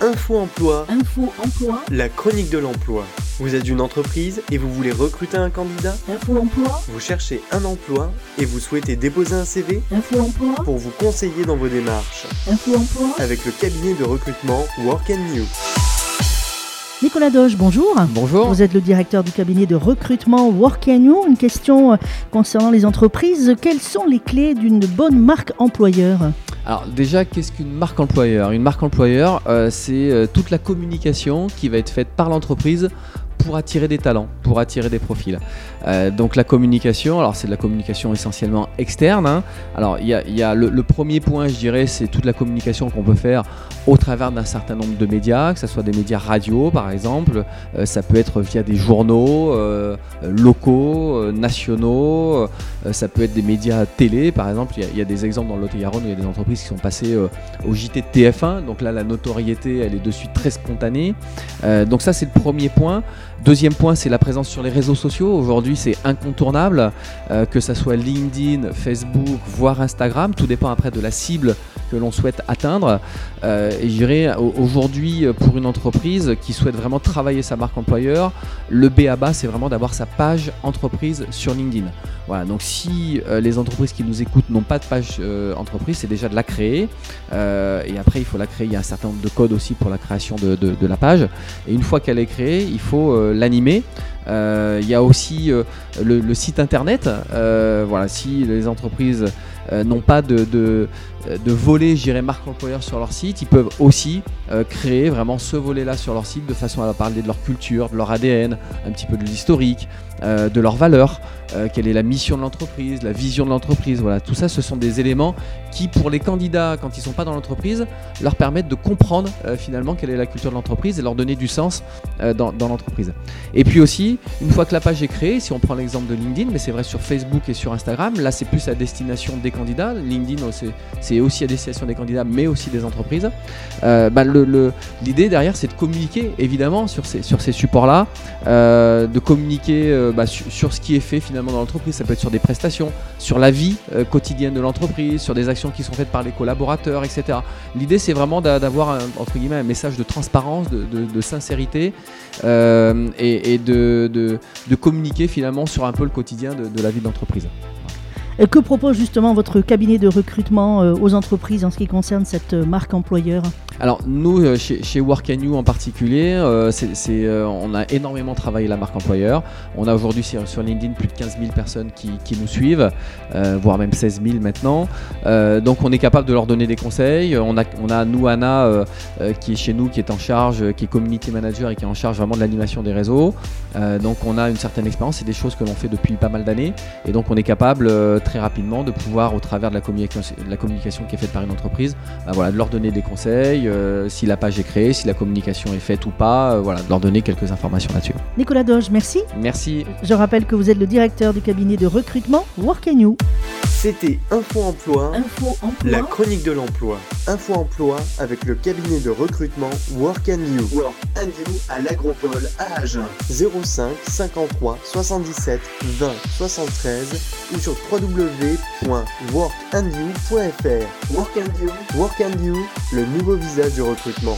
Info Emploi, Info Emploi, la chronique de l'emploi. Vous êtes une entreprise et vous voulez recruter un candidat Info Emploi, Vous cherchez un emploi et vous souhaitez déposer un CV Info Emploi, pour vous conseiller dans vos démarches Info Emploi. avec le cabinet de recrutement Work and New. Nicolas Doge, bonjour. Bonjour. Vous êtes le directeur du cabinet de recrutement Work and You. Une question euh, concernant les entreprises. Quelles sont les clés d'une bonne marque employeur? Alors déjà, qu'est-ce qu'une marque employeur? Une marque employeur, euh, c'est euh, toute la communication qui va être faite par l'entreprise pour attirer des talents, pour attirer des profils. Euh, donc la communication, alors c'est de la communication essentiellement externe. hein. Alors il y a, le, premier point, je dirais, c'est toute la communication qu'on peut faire au travers d'un certain nombre de médias, que ce soit des médias radio par exemple, Euh, ça peut être via des journaux euh, locaux, nationaux, ça peut être des médias télé par exemple. Il y a- des exemples dans le Lot-et-Garonne où il y a des entreprises qui sont passées au JT de TF1, donc là la notoriété elle est de suite très spontanée. Donc ça c'est le premier point. Deuxième point, c'est la présence sur les réseaux sociaux. Aujourd'hui, c'est incontournable, euh, que ça soit LinkedIn, Facebook, voire Instagram. Tout dépend après de la cible que l'on souhaite atteindre. Euh, et je dirais au- aujourd'hui, pour une entreprise qui souhaite vraiment travailler sa marque employeur, le B à bas, c'est vraiment d'avoir sa page entreprise sur LinkedIn. Voilà, donc si euh, les entreprises qui nous écoutent n'ont pas de page euh, entreprise, c'est déjà de la créer. Et après, il faut la créer. Il y a un certain nombre de codes aussi pour la création de, la page. Et une fois qu'elle est créée, il faut l'animer. Euh, il y a aussi euh, le, site internet. Euh, voilà, si les entreprises n'ont pas de, de, de volet, je dirais, marque employeur sur leur site, ils peuvent aussi créer vraiment ce volet-là sur leur site de façon à parler de leur culture, de leur ADN, un petit peu de l'historique, euh, de leurs valeurs, euh, quelle est la mission de l'entreprise, la vision de l'entreprise. Voilà, tout ça, ce sont des éléments qui, pour les candidats, quand ils ne sont pas dans l'entreprise, leur permettent de comprendre euh, finalement quelle est la culture de l'entreprise et leur donner du sens dans, l'entreprise. Et puis aussi, une fois que la page est créée, si on prend l'exemple de LinkedIn, mais c'est vrai sur Facebook et sur Instagram, là c'est plus à destination des candidats. LinkedIn, oh, c'est- aussi à destination des candidats, mais aussi des entreprises. Bah, L'idée derrière, c'est de communiquer évidemment sur ces, supports-là, de communiquer euh, bah, sur, ce qui est fait finalement dans l'entreprise. Ça peut être sur des prestations, sur la vie euh, quotidienne de l'entreprise, sur des actions qui sont faites par les collaborateurs, etc. L'idée, c'est vraiment d'a- d'avoir un, message de transparence, de, sincérité euh, et, de, de- communiquer finalement sur un peu le quotidien de, la vie de l'entreprise. Que propose justement votre cabinet de recrutement aux entreprises en ce qui concerne cette marque employeur? Alors nous, euh, chez, chez Work and You en particulier, euh, euh, on a énormément travaillé la marque employeur. On a aujourd'hui sur, LinkedIn plus de 15 000 personnes qui, nous suivent, voire même 16 000 maintenant. Donc on est capable de leur donner des conseils. On a, nous, Anna, qui est chez nous, qui est en charge, qui est community manager et qui est en charge vraiment de l'animation des réseaux. Donc on a une certaine expérience, c'est des choses que l'on fait depuis pas mal d'années. Et donc on est capable très rapidement de pouvoir, au travers de la communication, de la communication qui est faite par une entreprise, bah voilà, de leur donner des conseils, euh, si la page est créée, si la communication est faite ou pas, euh, voilà, de leur donner quelques informations là-dessus. Nicolas Doge, merci. Merci. Je rappelle que vous êtes le directeur du cabinet de recrutement Work and You. C'était Info Emploi, Info Emploi. la chronique de l'emploi. Info Emploi avec le cabinet de recrutement Work and You. Work and You à l'Agropole à Agen. 05 53 77 20 73 ou sur www.workandyou.fr. Work and You, Work and You, le nouveau visage du recrutement.